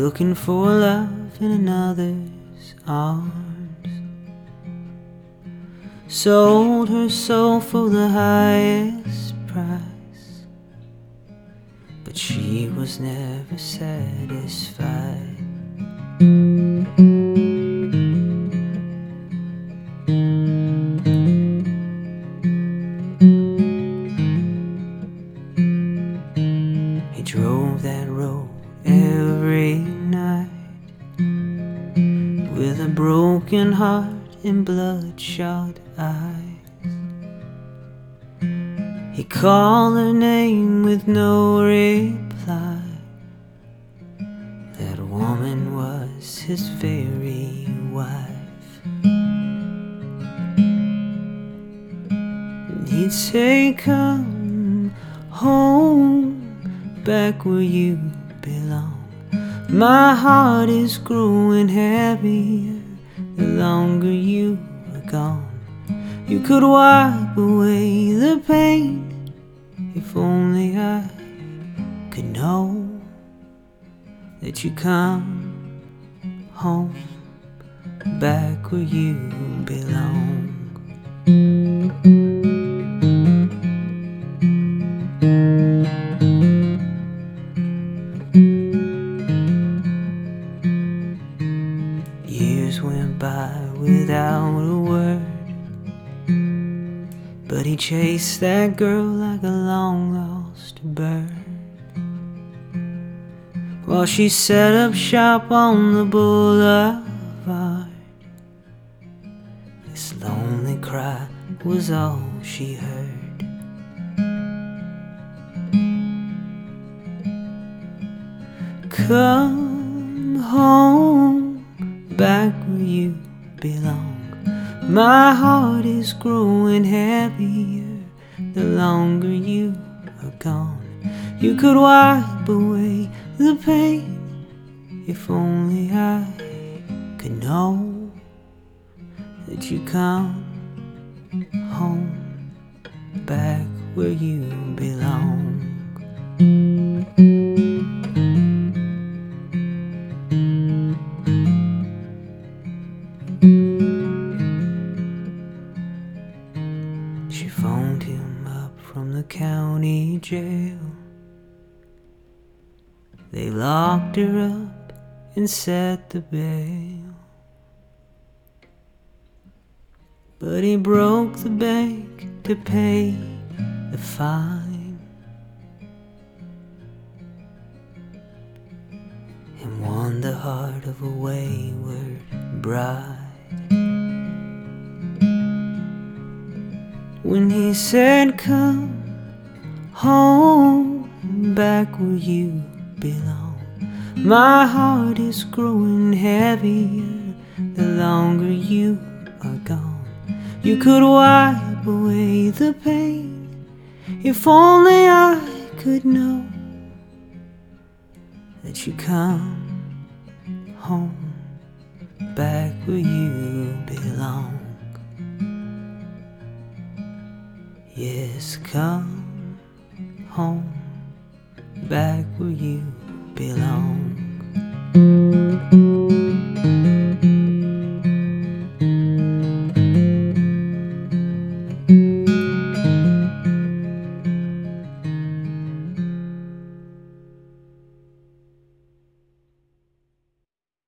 looking for love in another's arms. Sold her soul for the highest price, but she was never satisfied. Broken heart and bloodshot eyes. He called her name with no reply. That woman was his very wife. And he'd say, Come home, back where you belong. My heart is growing heavier longer you are gone. You could wipe away the pain if only I could know that you come home back where you belong. Without a word. But he chased that girl like a long lost bird. While she set up shop on the boulevard. This lonely cry was all she heard. Come home, back where you belong. My heart is growing heavier the longer you are gone. You could wipe away the pain if only I could know that you come home back where you belong. County jail. They locked her up and set the bail. But he broke the bank to pay the fine and won the heart of a wayward bride. when he said, Come home, back where you belong. My heart is growing heavier the longer you are gone. You could wipe away the pain if only I could know that you come home back where you belong. Yes, come home back where you belong.